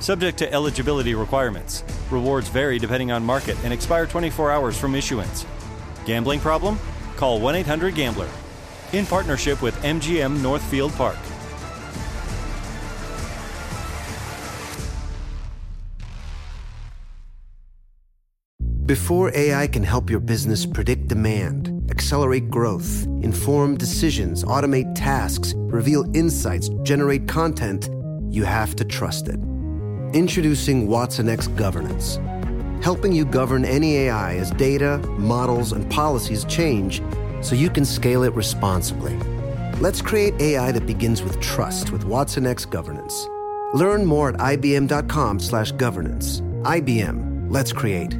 Subject to eligibility requirements. Rewards vary depending on market and expire 24 hours from issuance. Gambling problem? Call 1 800 Gambler. In partnership with MGM Northfield Park. Before AI can help your business predict demand, accelerate growth, inform decisions, automate tasks, reveal insights, generate content, you have to trust it. Introducing Watson X Governance, helping you govern any AI as data, models, and policies change so you can scale it responsibly. Let's create AI that begins with trust with Watson X Governance. Learn more at ibm.com/governance. IBM. Let's create.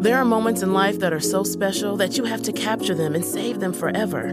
There are moments in life that are so special that you have to capture them and save them forever.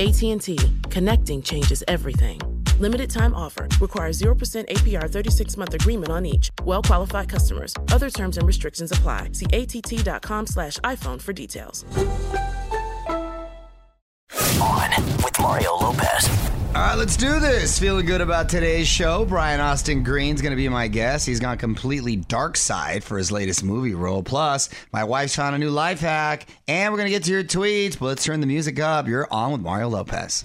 AT&T. Connecting changes everything. Limited time offer. Requires 0% APR 36 month agreement on each. Well qualified customers. Other terms and restrictions apply. See att.com slash iPhone for details. On with Mario Lopez. All right, let's do this. Feeling good about today's show. Brian Austin Green's going to be my guest. He's gone completely dark side for his latest movie role. Plus, my wife's found a new life hack, and we're going to get to your tweets. But let's turn the music up. You're on with Mario Lopez.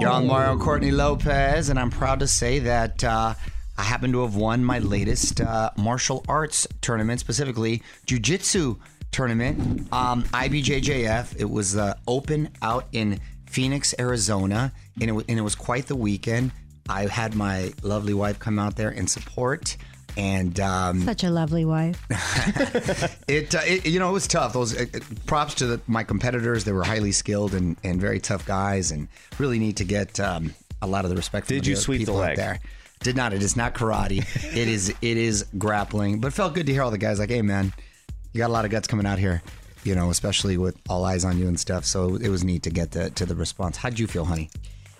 You're on Mario Courtney Lopez, and I'm proud to say that uh, I happen to have won my latest uh, martial arts tournament, specifically jujitsu tournament, um, IBJJF. It was uh, open out in Phoenix, Arizona, and it, and it was quite the weekend. I had my lovely wife come out there and support, and um, Such a lovely wife. it, uh, it you know it was tough. Those uh, uh, props to the, my competitors; they were highly skilled and, and very tough guys, and really need to get um, a lot of the respect. From Did the you sweep the people out leg? there? Did not. It is not karate. it is it is grappling. But it felt good to hear all the guys like, "Hey, man, you got a lot of guts coming out here." You know, especially with all eyes on you and stuff. So it was neat to get the, to the response. How'd you feel, honey?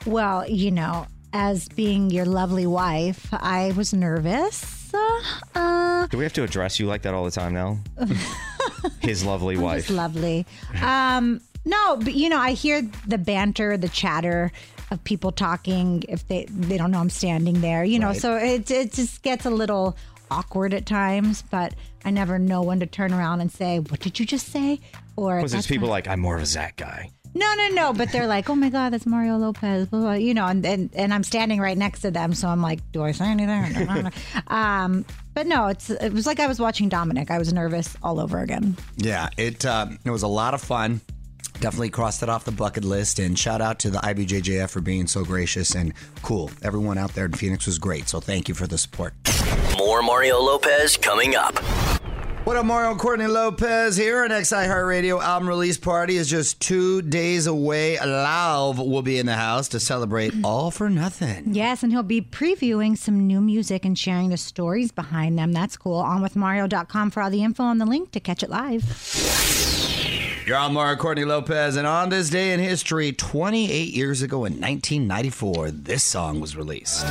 Well, you know, as being your lovely wife, I was nervous. Uh, Do we have to address you like that all the time now? His lovely wife. just lovely. Um, no, but you know, I hear the banter, the chatter of people talking if they they don't know I'm standing there. You know, Right. so it it just gets a little awkward at times. But I never know when to turn around and say, "What did you just say?" Or Because there's people not- like, I'm more of a Zach guy. No, no, no. But they're like, oh my God, that's Mario Lopez. Blah, blah, you know, and, and and I'm standing right next to them, so I'm like, do I say anything? um, but no, it's it was like I was watching Dominic. I was nervous all over again. Yeah, it uh, it was a lot of fun. Definitely crossed it off the bucket list. And shout out to the IBJJF for being so gracious and cool. Everyone out there in Phoenix was great. So thank you for the support. More Mario Lopez coming up. What up, Mario Courtney Lopez here. Our next iHeartRadio album release party is just two days away. Lauv will be in the house to celebrate All for Nothing. Yes, and he'll be previewing some new music and sharing the stories behind them. That's cool. On with Mario.com for all the info and the link to catch it live. You're on Mario Courtney Lopez, and on this day in history, 28 years ago in 1994, this song was released.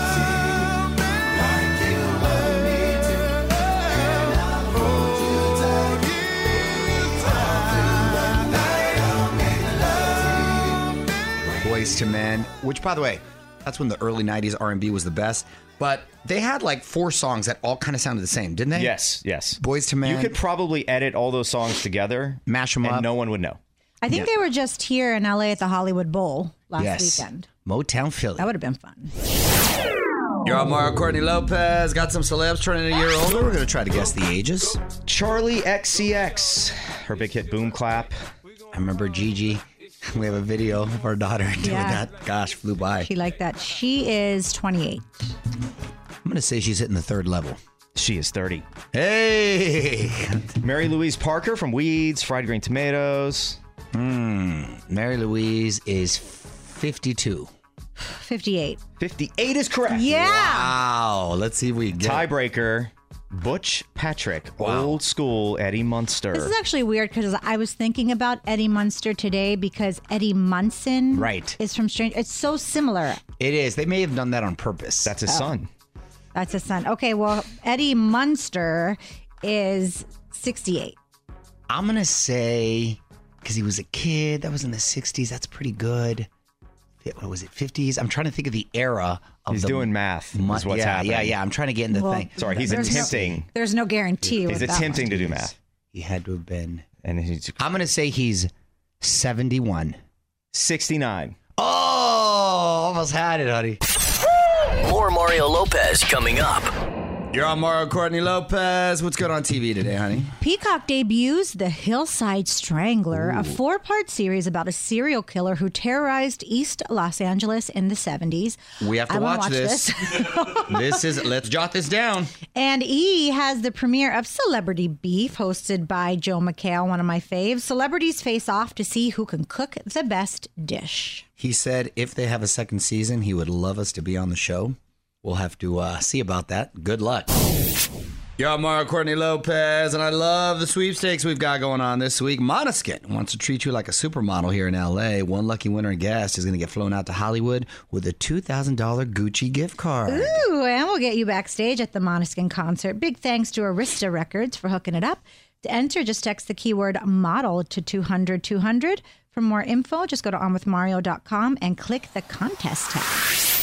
Boyz II Men, which, by the way, That's when the early '90s R&B was the best. But they had like four songs that all kind of sounded the same, didn't they? Yes, yes. Boyz II Men. You could probably edit all those songs together, Mash 'em and up. And no one would know. I think they were just here in LA at the Hollywood Bowl last yes. weekend. Motown Philly. That would have been fun. You're on Mario Courtney Lopez. Got some celebs turning a year older. We're going to try to guess the ages. Charli XCX, her big hit Boom Clap. I remember Gigi. We have a video of our daughter doing Yeah. that. Gosh, flew by. She liked that. She is 28. I'm going to say she's hitting the third level. She is 30. Hey! Mary Louise Parker from Weeds, Fried Green Tomatoes. Hmm. Mary Louise is 52. 58. 58 is correct. Yeah. Wow. Let's see if we get it. Tiebreaker, Butch Patrick, Wow. old school Eddie Munster. This is actually weird because I was thinking about Eddie Munster today because Eddie Munson Right. is from Strange. It's so similar. It is. They may have done that on purpose. That's his oh. son. That's his son. Okay, well, Eddie Munster is 68. I'm going to say, because he was a kid, that was in the 60s. That's pretty good. Fi- What was it, 50s? I'm trying to think of the era of He's the doing math. Mu- is what's yeah, happening. yeah, yeah. I'm trying to get into the Well, thing. Sorry, he's There's no- attempting. There's no guarantee. He's with that one. attempting to do math, He had to have been. and he's I'm going to say he's 71. 69. Oh, almost had it, honey. More Mario Lopez coming up. You're on Mario Courtney Lopez. What's good on TV today, honey? Peacock debuts The Hillside Strangler, a four part series about a serial killer who terrorized East Los Angeles in the 70s. We have to I wanna watch, this. this is. Let's jot this down. And E has the premiere of Celebrity Beef, hosted by Joel McHale, one of my faves. Celebrities face off to see who can cook the best dish. He said if they have a second season, he would love us to be on the show. We'll have to uh, see about that. Good luck. Yo, I'm Mario Courtney Lopez, and I love the sweepstakes we've got going on this week. Maneskin wants to treat you like a supermodel here in LA. One lucky winner and guest is going to get flown out to Hollywood with a $2,000 Gucci gift card. Ooh, and we'll get you backstage at the Maneskin concert. Big thanks to Arista Records for hooking it up. To enter, just text the keyword model to 200 200. For more info, just go to onwithmario.com and click the contest tab.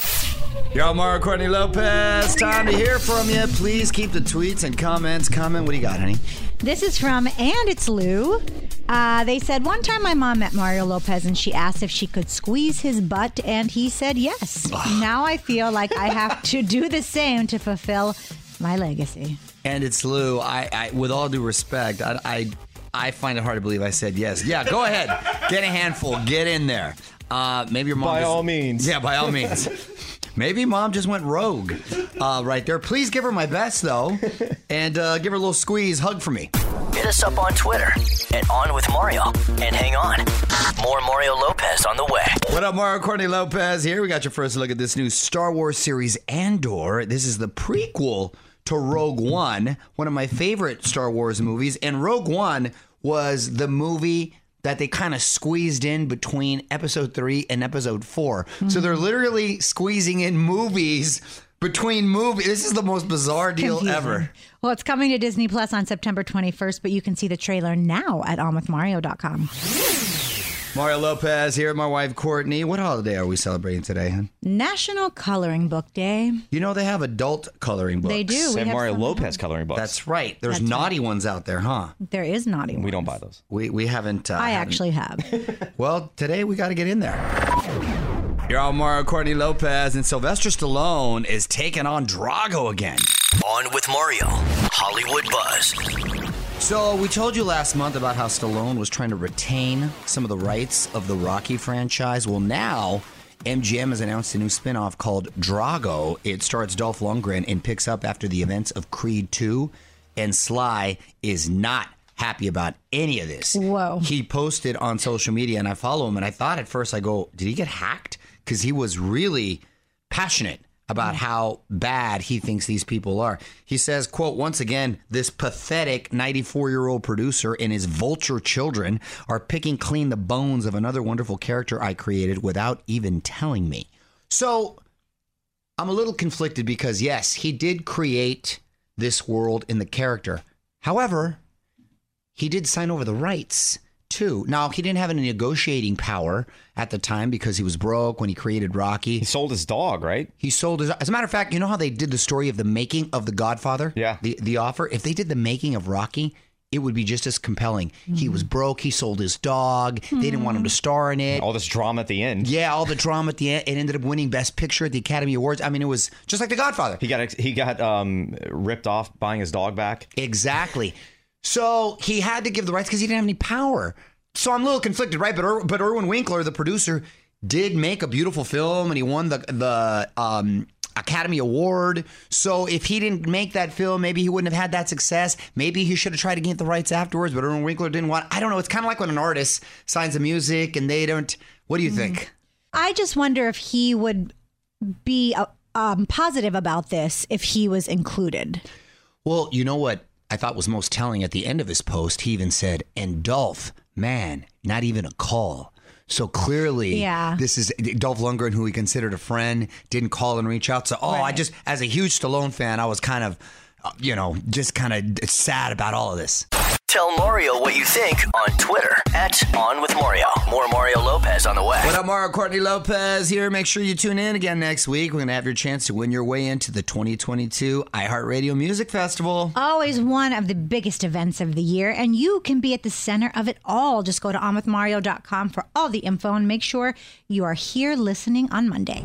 Yo, Mario Courtney Lopez. Time to hear from you. Please keep the tweets and comments coming. What do you got, honey? This is from And It's Lou. Uh, they said one time my mom met Mario Lopez and she asked if she could squeeze his butt, and he said yes. now I feel like I have to do the same to fulfill my legacy. And it's Lou. I, I with all due respect, I, I, I find it hard to believe I said yes. Yeah, go ahead. Get a handful. Get in there. Uh, maybe your mom. By just- all means. Yeah, by all means. Maybe mom just went rogue uh, right there. Please give her my best though, and uh, give her a little squeeze, hug for me. Hit us up on Twitter at On With Mario. And hang on, more Mario Lopez on the way. What up, Mario Courtney Lopez here. We got your first look at this new Star Wars series, Andor. This is the prequel to Rogue One, one of my favorite Star Wars movies. And Rogue One was the movie that they kind of squeezed in between episode three and episode 4 So they're mm-hmm. literally squeezing in movies between movies. This is the most bizarre deal Confusing. ever. Well, it's coming to Disney Plus on September 21st, but you can see the trailer now at onwithmario.com. Mario Lopez here with my wife Courtney. What holiday are we celebrating today, hon? National Coloring Book Day. You know they have adult coloring books. They do. We and have Mario some- Lopez coloring books. That's right. There's That's naughty ones out there, huh? There is naughty. Ones. We don't buy those. We we haven't. Uh, I haven't- actually have. Well, today we got to get in there. You're all Mario Courtney Lopez, and Sylvester Stallone is taking on Drago again. On with Mario, Hollywood Buzz. So we told you last month about how Stallone was trying to retain some of the rights of the Rocky franchise. Well, now MGM has announced a new spin-off called Drago. It starts Dolph Lundgren and picks up after the events of Creed 2. And Sly is not happy about any of this. Whoa. He posted on social media, and I follow him, and I thought at first, I go, did he get hacked? Because he was really passionate about mm-hmm. how bad he thinks these people are. He says, quote, once again, this pathetic 94-year-old producer and his vulture children are picking clean the bones of another wonderful character I created without even telling me. So I'm a little conflicted because yes, he did create this world and the character. However, he did sign over the rights too. Now he didn't have any negotiating power at the time because he was broke when he created Rocky. He sold his dog, right? He sold his. As a matter of fact, you know how they did the story of the making of The Godfather? Yeah. The the offer. If they did the making of Rocky, it would be just as compelling. He was broke. He sold his dog. They didn't want him to star in it. All this drama at the end. Yeah, all the drama at the end. It ended up winning Best Picture at the Academy Awards. I mean, it was just like The Godfather. He got he got um, ripped off buying his dog back. Exactly. So he had to give the rights because he didn't have any power. So I'm a little conflicted, right? But Ir- but Irwin Winkler, the producer, did make a beautiful film, and he won the the um, Academy Award. So if he didn't make that film, maybe he wouldn't have had that success. Maybe he should have tried to get the rights afterwards. But Irwin Winkler didn't want. I don't know. It's kind of like when an artist signs the music and they don't. What do you think? I just wonder if he would be uh, um, positive about this if he was included. Well, you know what I thought was most telling at the end of his post? He even said, and Dolph, man, not even a call. So clearly, Yeah. this is Dolph Lundgren, who he considered a friend, didn't call and reach out. So, oh, I just, as a huge Stallone fan, I was kind of, uh, you know, just kind of sad about all of this. Tell Mario what you think on Twitter at On With Mario. More Mario Lopez on the way. What up, Mario Courtney Lopez here. Make sure you tune in again next week. We're going to have your chance to win your way into the 2022 iHeartRadio Music Festival. Always one of the biggest events of the year, and you can be at the center of it all. Just go to onwithmario.com for all the info and make sure you are here listening on Monday.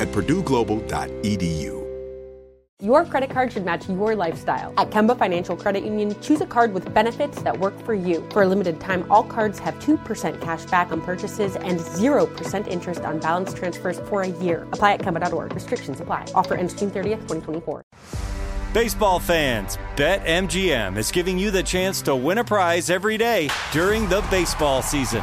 at purdueglobal.edu. Your credit card should match your lifestyle. At Kemba Financial Credit Union, choose a card with benefits that work for you. For a limited time, all cards have 2% cash back on purchases and 0% interest on balance transfers for a year. Apply at Kemba.org. Restrictions apply. Offer ends June 30th, 2024. Baseball fans, BetMGM is giving you the chance to win a prize every day during the baseball season.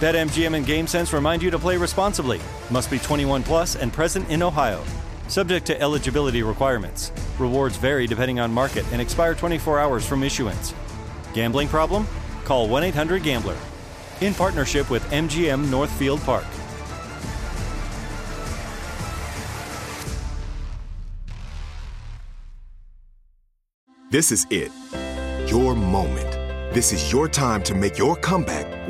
BetMGM and GameSense remind you to play responsibly. Must be 21 plus and present in Ohio. Subject to eligibility requirements. Rewards vary depending on market and expire 24 hours from issuance. Gambling problem? Call 1 800 Gambler. In partnership with MGM Northfield Park. This is it. Your moment. This is your time to make your comeback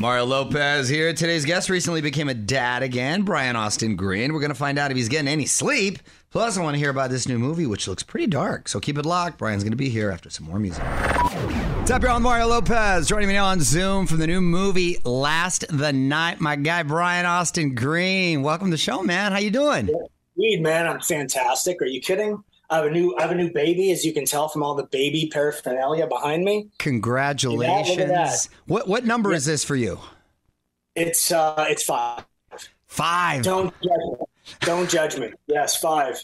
Mario Lopez here. Today's guest recently became a dad again, Brian Austin Green. We're going to find out if he's getting any sleep. Plus, I want to hear about this new movie, which looks pretty dark. So keep it locked. Brian's going to be here after some more music. What's up, y'all? Mario Lopez. Joining me now on Zoom from the new movie Last the Night, my guy Brian Austin Green. Welcome to the show, man. How you doing? Weed, man, I'm fantastic. Are you kidding? I have a new I have a new baby, as you can tell from all the baby paraphernalia behind me. Congratulations. Yeah, look at that. What what number is this for you? It's uh it's five. Five. Don't judge me. Don't judge me. Yes, five.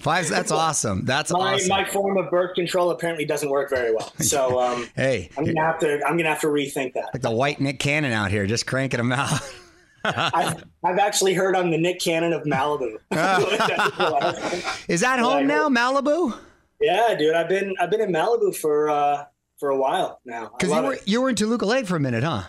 Five. That's awesome. That's my awesome. my form of birth control apparently doesn't work very well. So um hey, I'm gonna have to I'm gonna have to rethink that. like the white Nick Cannon out here, just cranking them out. I've, I've actually heard I'm the Nick Cannon of Malibu. Is that home now, Malibu? yeah, dude. I've been I've been in Malibu for uh for a while now. Because you were it. you were in Toluca Lake for a minute, huh?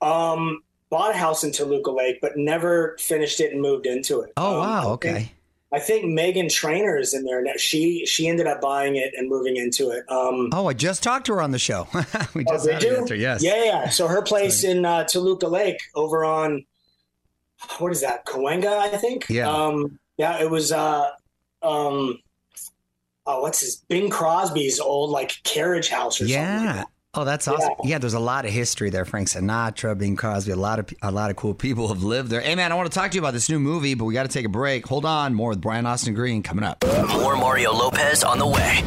Um, bought a house in Toluca Lake, but never finished it and moved into it. Oh Um, wow, okay. I think Meghan Trainor is in there. now. She she ended up buying it and moving into it. Um, Oh, I just talked to her on the show. we oh, just did had you? an answer, yes. Yeah, yeah. So her place in uh, Toluca Lake over on what is that? Cahuenga, I think. Yeah. Um, yeah. It was. Uh, um, oh, what's his Bing Crosby's old like carriage house or something. Yeah. Like Oh, that's awesome. Yeah. there's a lot of history there. Frank Sinatra, Bing Crosby, a lot of a lot of cool people have lived there. Hey man, I want to talk to you about this new movie, but we got to take a break. Hold on, more with Brian Austin Green coming up. More Mario Lopez on the way.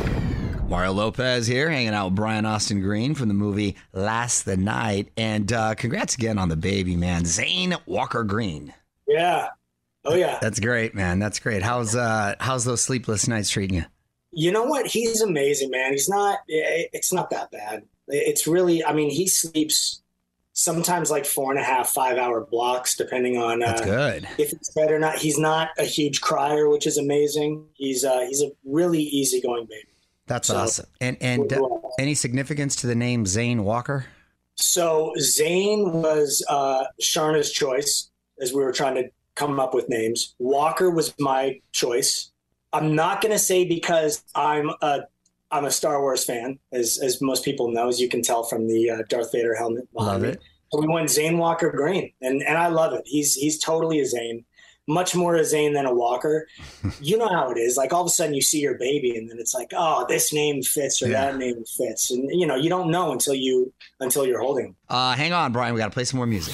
Mario Lopez here, hanging out with Brian Austin Green from the movie Last the Night, and uh, congrats again on the baby, man, Zane Walker Green. Yeah. Oh yeah. That's great, man. That's great. How's uh how's those sleepless nights treating you? You know what? He's amazing, man. He's not. It's not that bad. It's really. I mean, he sleeps sometimes like four and a half, five hour blocks, depending on uh, good. if it's bed or not. He's not a huge crier, which is amazing. He's uh, he's a really easygoing baby. That's So- awesome. And and uh, any significance to the name Zane Walker? So Zane was uh, Sharna's choice as we were trying to come up with names. Walker was my choice. I'm not going to say because I'm a I'm a Star Wars fan, as as most people know, as you can tell from the uh, Darth Vader helmet. behind Love it. So we went Zane Walker Green, and and I love it. He's he's totally a Zane, much more a Zane than a Walker. you know how it is. Like all of a sudden you see your baby, and then it's like, oh, this name fits or Yeah. that name fits, and you know you don't know until you until you're holding. him. Uh, hang on, Brian. We got to play some more music.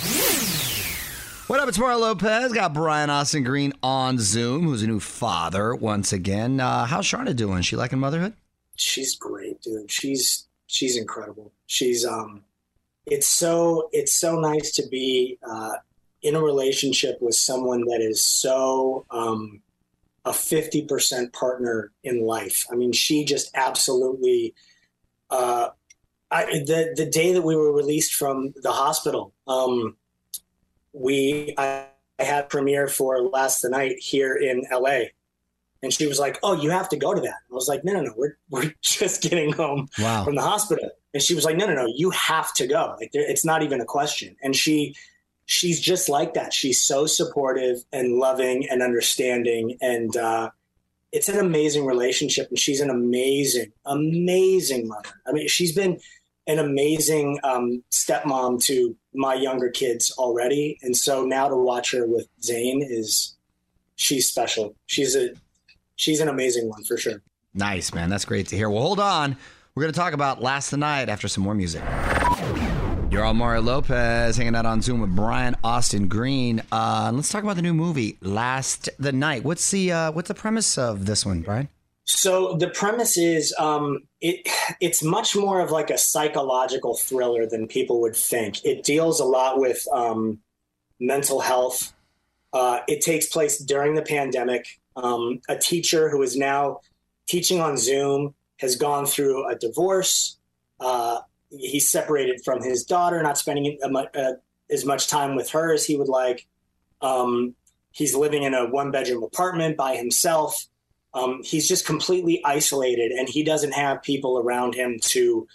What up? It's Mario Lopez. Got Brian Austin Green on Zoom, who's a new father once again. Uh, how's Sharna doing? She liking motherhood? she's great, dude. She's she's incredible. She's um, it's so it's so nice to be uh, in a relationship with someone that is so um, a fifty percent partner in life. I mean, she just absolutely. Uh, I, the the day that we were released from the hospital, um, we I, I had premiere for Last the Night here in L.A. And she was like, "Oh, you have to go to that." I was like, "No, no, no. We're we're just getting home Wow. from the hospital." And she was like, "No, no, no. You have to go. Like, there, it's not even a question." And she she's just like that. She's so supportive and loving and understanding, and uh, it's an amazing relationship. And she's an amazing, amazing mother. I mean, she's been an amazing um, stepmom to my younger kids already, and so now to watch her with Zane is she's special. She's a she's an amazing one for sure. Nice, man. That's great to hear. Well, hold on. We're going to talk about Last the Night after some more music. You're all Mario Lopez hanging out on Zoom with Brian Austin Green. Uh, let's talk about the new movie, Last the Night. What's the uh, what's the premise of this one, Brian? So the premise is um, it it's much more of like a psychological thriller than people would think. It deals a lot with um, mental health. Uh, it takes place during the pandemic. Um, a teacher who is now teaching on Zoom has gone through a divorce. Uh, he's separated from his daughter, not spending uh, as much time with her as he would like. Um, he's living in a one bedroom apartment by himself. Um, he's just completely isolated and he doesn't have people around him to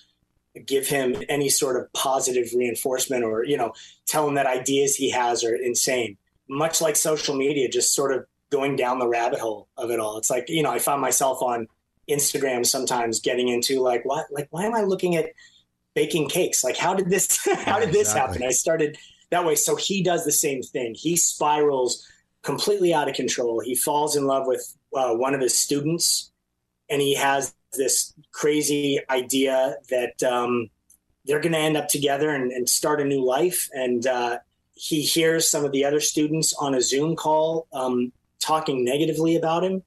give him any sort of positive reinforcement or, you know, tell him that ideas he has are insane. Much like social media, just sort of going down the rabbit hole of it all. It's like, you know, I found myself on Instagram sometimes getting into like, what, like, why am I looking at baking cakes? Like, how did this, how did this happen? I started that way. So he does the same thing. He spirals completely out of control. He falls in love with uh, one of his students, and he has this crazy idea that um, they're going to end up together and, and, start a new life. And uh, he hears some of the other students on a Zoom call um, talking negatively about him,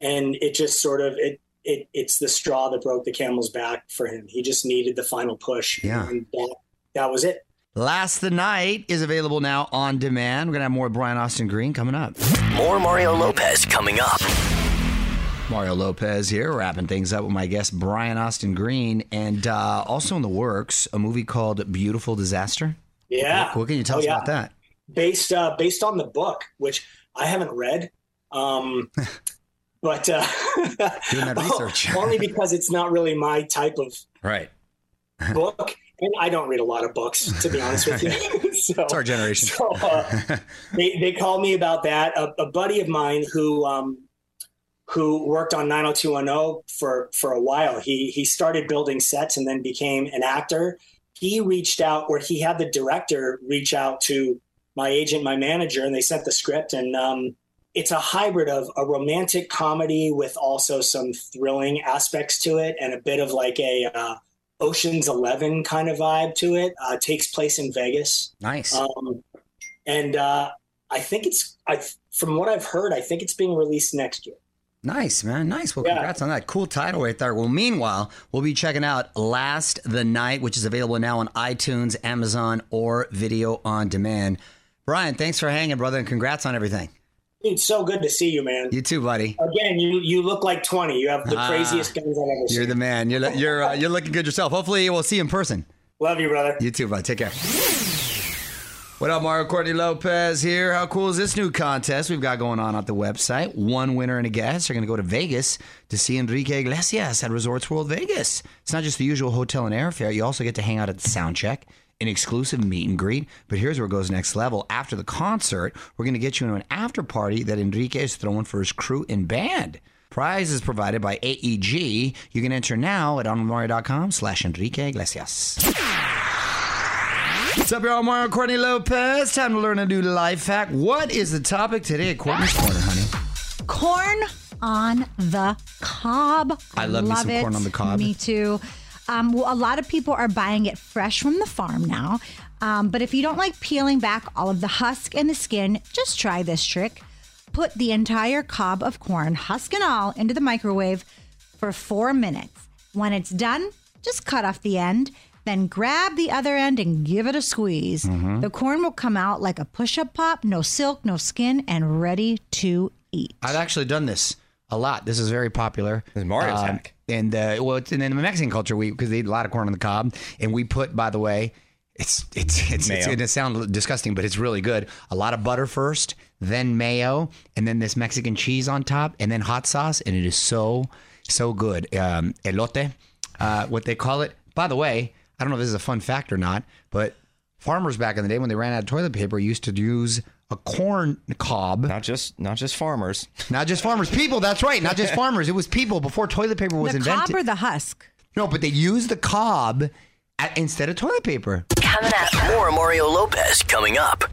and it just sort of it. It, it's the straw that broke the camel's back for him. He just needed the final push. Yeah. And that, that was it. Last the Night is available now on demand. We're going to have more Brian Austin Green coming up. More Mario Lopez coming up. Mario Lopez here, wrapping things up with my guest Brian Austin Green, and uh, also in the works a movie called Beautiful Disaster. Yeah, what, what can you tell oh, us yeah. about that? Based uh, based on the book, which I haven't read, um, but uh, doing that research only because it's not really my type of right book. And I don't read a lot of books, to be honest with you. so, it's our generation. So, uh, they, they called me about that. A, a buddy of mine who um, who worked on 90210 for for a while. He he started building sets and then became an actor. He reached out, or he had the director reach out to my agent, my manager, and they sent the script. And um, it's a hybrid of a romantic comedy with also some thrilling aspects to it, and a bit of like a uh, Ocean's Eleven kind of vibe to it. Uh, takes place in Vegas. Nice. Um, and uh, I think it's I from what I've heard, I think it's being released next year. Nice, man. Nice. Well, Yeah. congrats on that. Cool title right there. Well, meanwhile, we'll be checking out Last the Night, which is available now on iTunes, Amazon, or video on demand. Brian, thanks for hanging, brother, and congrats on everything. Dude, so good to see you, man. You too, buddy. Again, you you look like twenty. You have the Ah, craziest guns I've ever seen. You're the man. You're you're uh, you're looking good yourself. Hopefully, we'll see you in person. Love you, brother. You too, bud. Take care. What up, Mario Courtney Lopez here? How cool is this new contest we've got going on at the website? One winner and a guest are going to go to Vegas to see Enrique Iglesias at Resorts World Vegas. It's not just the usual hotel and airfare. You also get to hang out at the sound check, an exclusive meet and greet. But here's where it goes next level. After the concert, we're going to get you into an after party that Enrique is throwing for his crew and band. Prize is provided by AEG. You can enter now at onmario.com slash Enrique Iglesias. What's up, y'all? Mario Courtney Lopez. Time to learn a new life hack. What is the topic today at Courtney's Corner, honey? Corn on the cob. I love me some it. corn on the cob. Me too. Um, well, a lot of people are buying it fresh from the farm now. Um, but if you don't like peeling back all of the husk and the skin, just try this trick. Put the entire cob of corn, husk and all, into the microwave for four minutes. When it's done, just cut off the end. Then grab the other end and give it a squeeze. Mm-hmm. The corn will come out like a push up pop, no silk, no skin, and ready to eat. I've actually done this a lot. This is very popular. This is Mario's Um, hack. And uh, well, it's in the Mexican culture, we because they eat a lot of corn on the cob, and we put, by the way, it's it's it's, it's Mayo. gonna sound disgusting, but it's really good. A lot of butter first, then mayo, and then this Mexican cheese on top, and then hot sauce, and it is so so good. Um, elote, uh, what they call it. By the way, I don't know if this is a fun fact or not, but farmers back in the day when they ran out of toilet paper used to use a corn cob. Not just not just farmers. Not just farmers, people. That's right. Not just farmers. It was people before toilet paper was the invented. cob or the husk? no, but they used the cob at, instead of toilet paper. Coming up. More Mario Lopez coming up.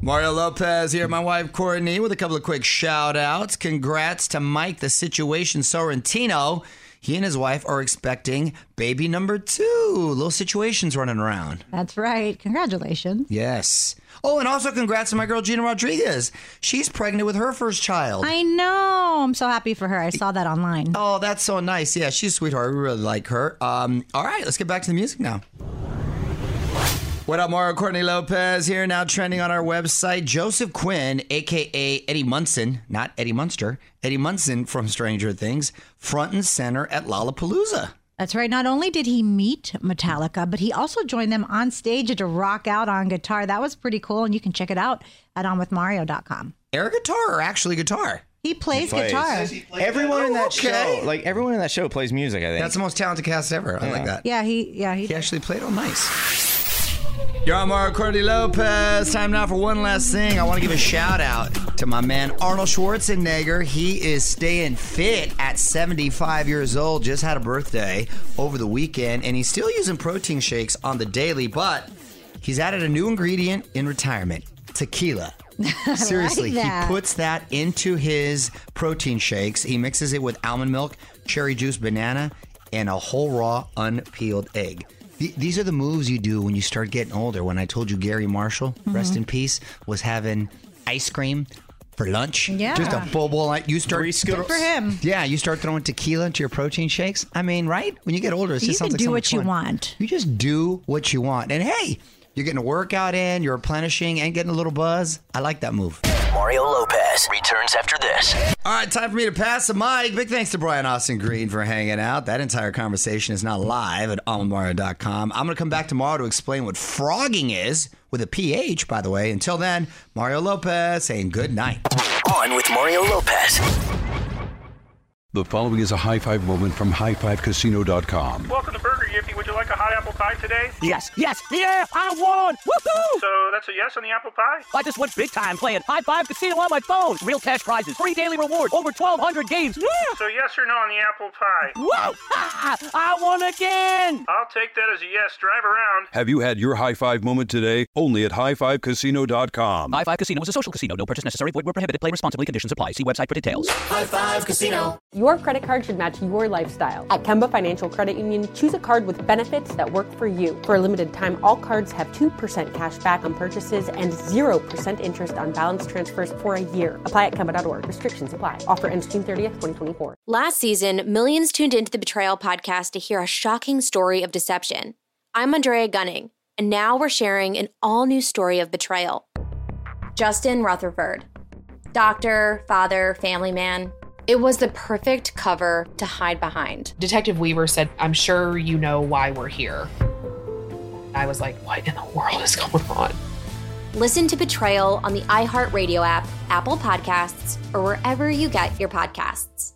Mario Lopez here, my wife Courtney, with a couple of quick shout outs. Congrats to Mike, the situation Sorrentino. He and his wife are expecting baby number two. Little situations running around. That's right. Congratulations. Yes. Oh, and also congrats to my girl Gina Rodriguez. She's pregnant with her first child. I know. I'm so happy for her. I saw that online. Oh, that's so nice. Yeah, she's a sweetheart. We really like her. Um, all right, let's get back to the music now. What up, Mario Courtney Lopez here, now trending on our website. Joseph Quinn, aka Eddie Munson, not Eddie Munster, Eddie Munson from Stranger Things, front and center at Lollapalooza. That's right. Not only did he meet Metallica, but he also joined them on stage to rock out on guitar. That was pretty cool, and you can check it out at onwithmario.com. Air guitar or actually guitar? He plays, Plays. guitar. Everyone in that Okay. show, like everyone in that show, plays music. I think. That's the most talented cast ever. I like that. Yeah, he yeah, he He actually played all nice. You're on Mario Courtney Lopez. Time now for one last thing. I want to give a shout out to my man Arnold Schwarzenegger. He is staying fit at 75 years old. Just had a birthday over the weekend, and he's still using protein shakes on the daily, but he's added a new ingredient in retirement tequila. Seriously, he puts that into his protein shakes. He mixes it with almond milk, cherry juice, banana, and a whole raw unpeeled egg. Th- These are the moves you do when you start getting older. When I told you Garry Marshall, mm-hmm. rest in peace, was having ice cream for lunch. Yeah. Just a full bowl. You start Three scoops. for him. Yeah, you start throwing tequila into your protein shakes. I mean, right? When you get older, it You just can sounds like do so what much you fun. want. You just do what you want. And hey, you're getting a workout in, you're replenishing, and getting a little buzz. I like that move. Mario Lopez returns after this. All right, time for me to pass the mic. Big thanks to Brian Austin Green for hanging out. That entire conversation is now live at almondmario.com. I'm going to come back tomorrow to explain what frogging is with a PH, by the way. Until then, Mario Lopez saying good night. On with Mario Lopez. The following is a high five moment from highfivecasino.com. Welcome to Burger Yippee. Would you like a hot apple pie today? Yes, yes, yeah, I won! Woohoo! So that's a yes on the apple pie? I just went big time playing High Five Casino on my phone. Real cash prizes, free daily rewards, over 1,200 games. Yeah! So yes or no on the apple pie? Whoa! Ha! I won again! I'll take that as a yes. Drive around. Have you had your high five moment today? Only at highfivecasino.com. High Five Casino is a social casino. No purchase necessary. Void where prohibited. Play responsibly. Conditions apply. See website for details. High Five Casino. Your credit card should match your lifestyle. At Kemba Financial Credit Union, choose a card with benefits that work for you. For a limited time, all cards have 2% cash back on purchases and 0% interest on balance transfers for a year. Apply at Kemba.org. Restrictions apply. Offer ends June 30th, 2024. Last season, millions tuned into the Betrayal podcast to hear a shocking story of deception. I'm Andrea Gunning, and now we're sharing an all new story of betrayal. Justin Rutherford. Doctor, father, family man. It was the perfect cover to hide behind. Detective Weaver said, I'm sure you know why we're here. I was like, what in the world is going on? Listen to Betrayal on the iHeartRadio app, Apple Podcasts, or wherever you get your podcasts.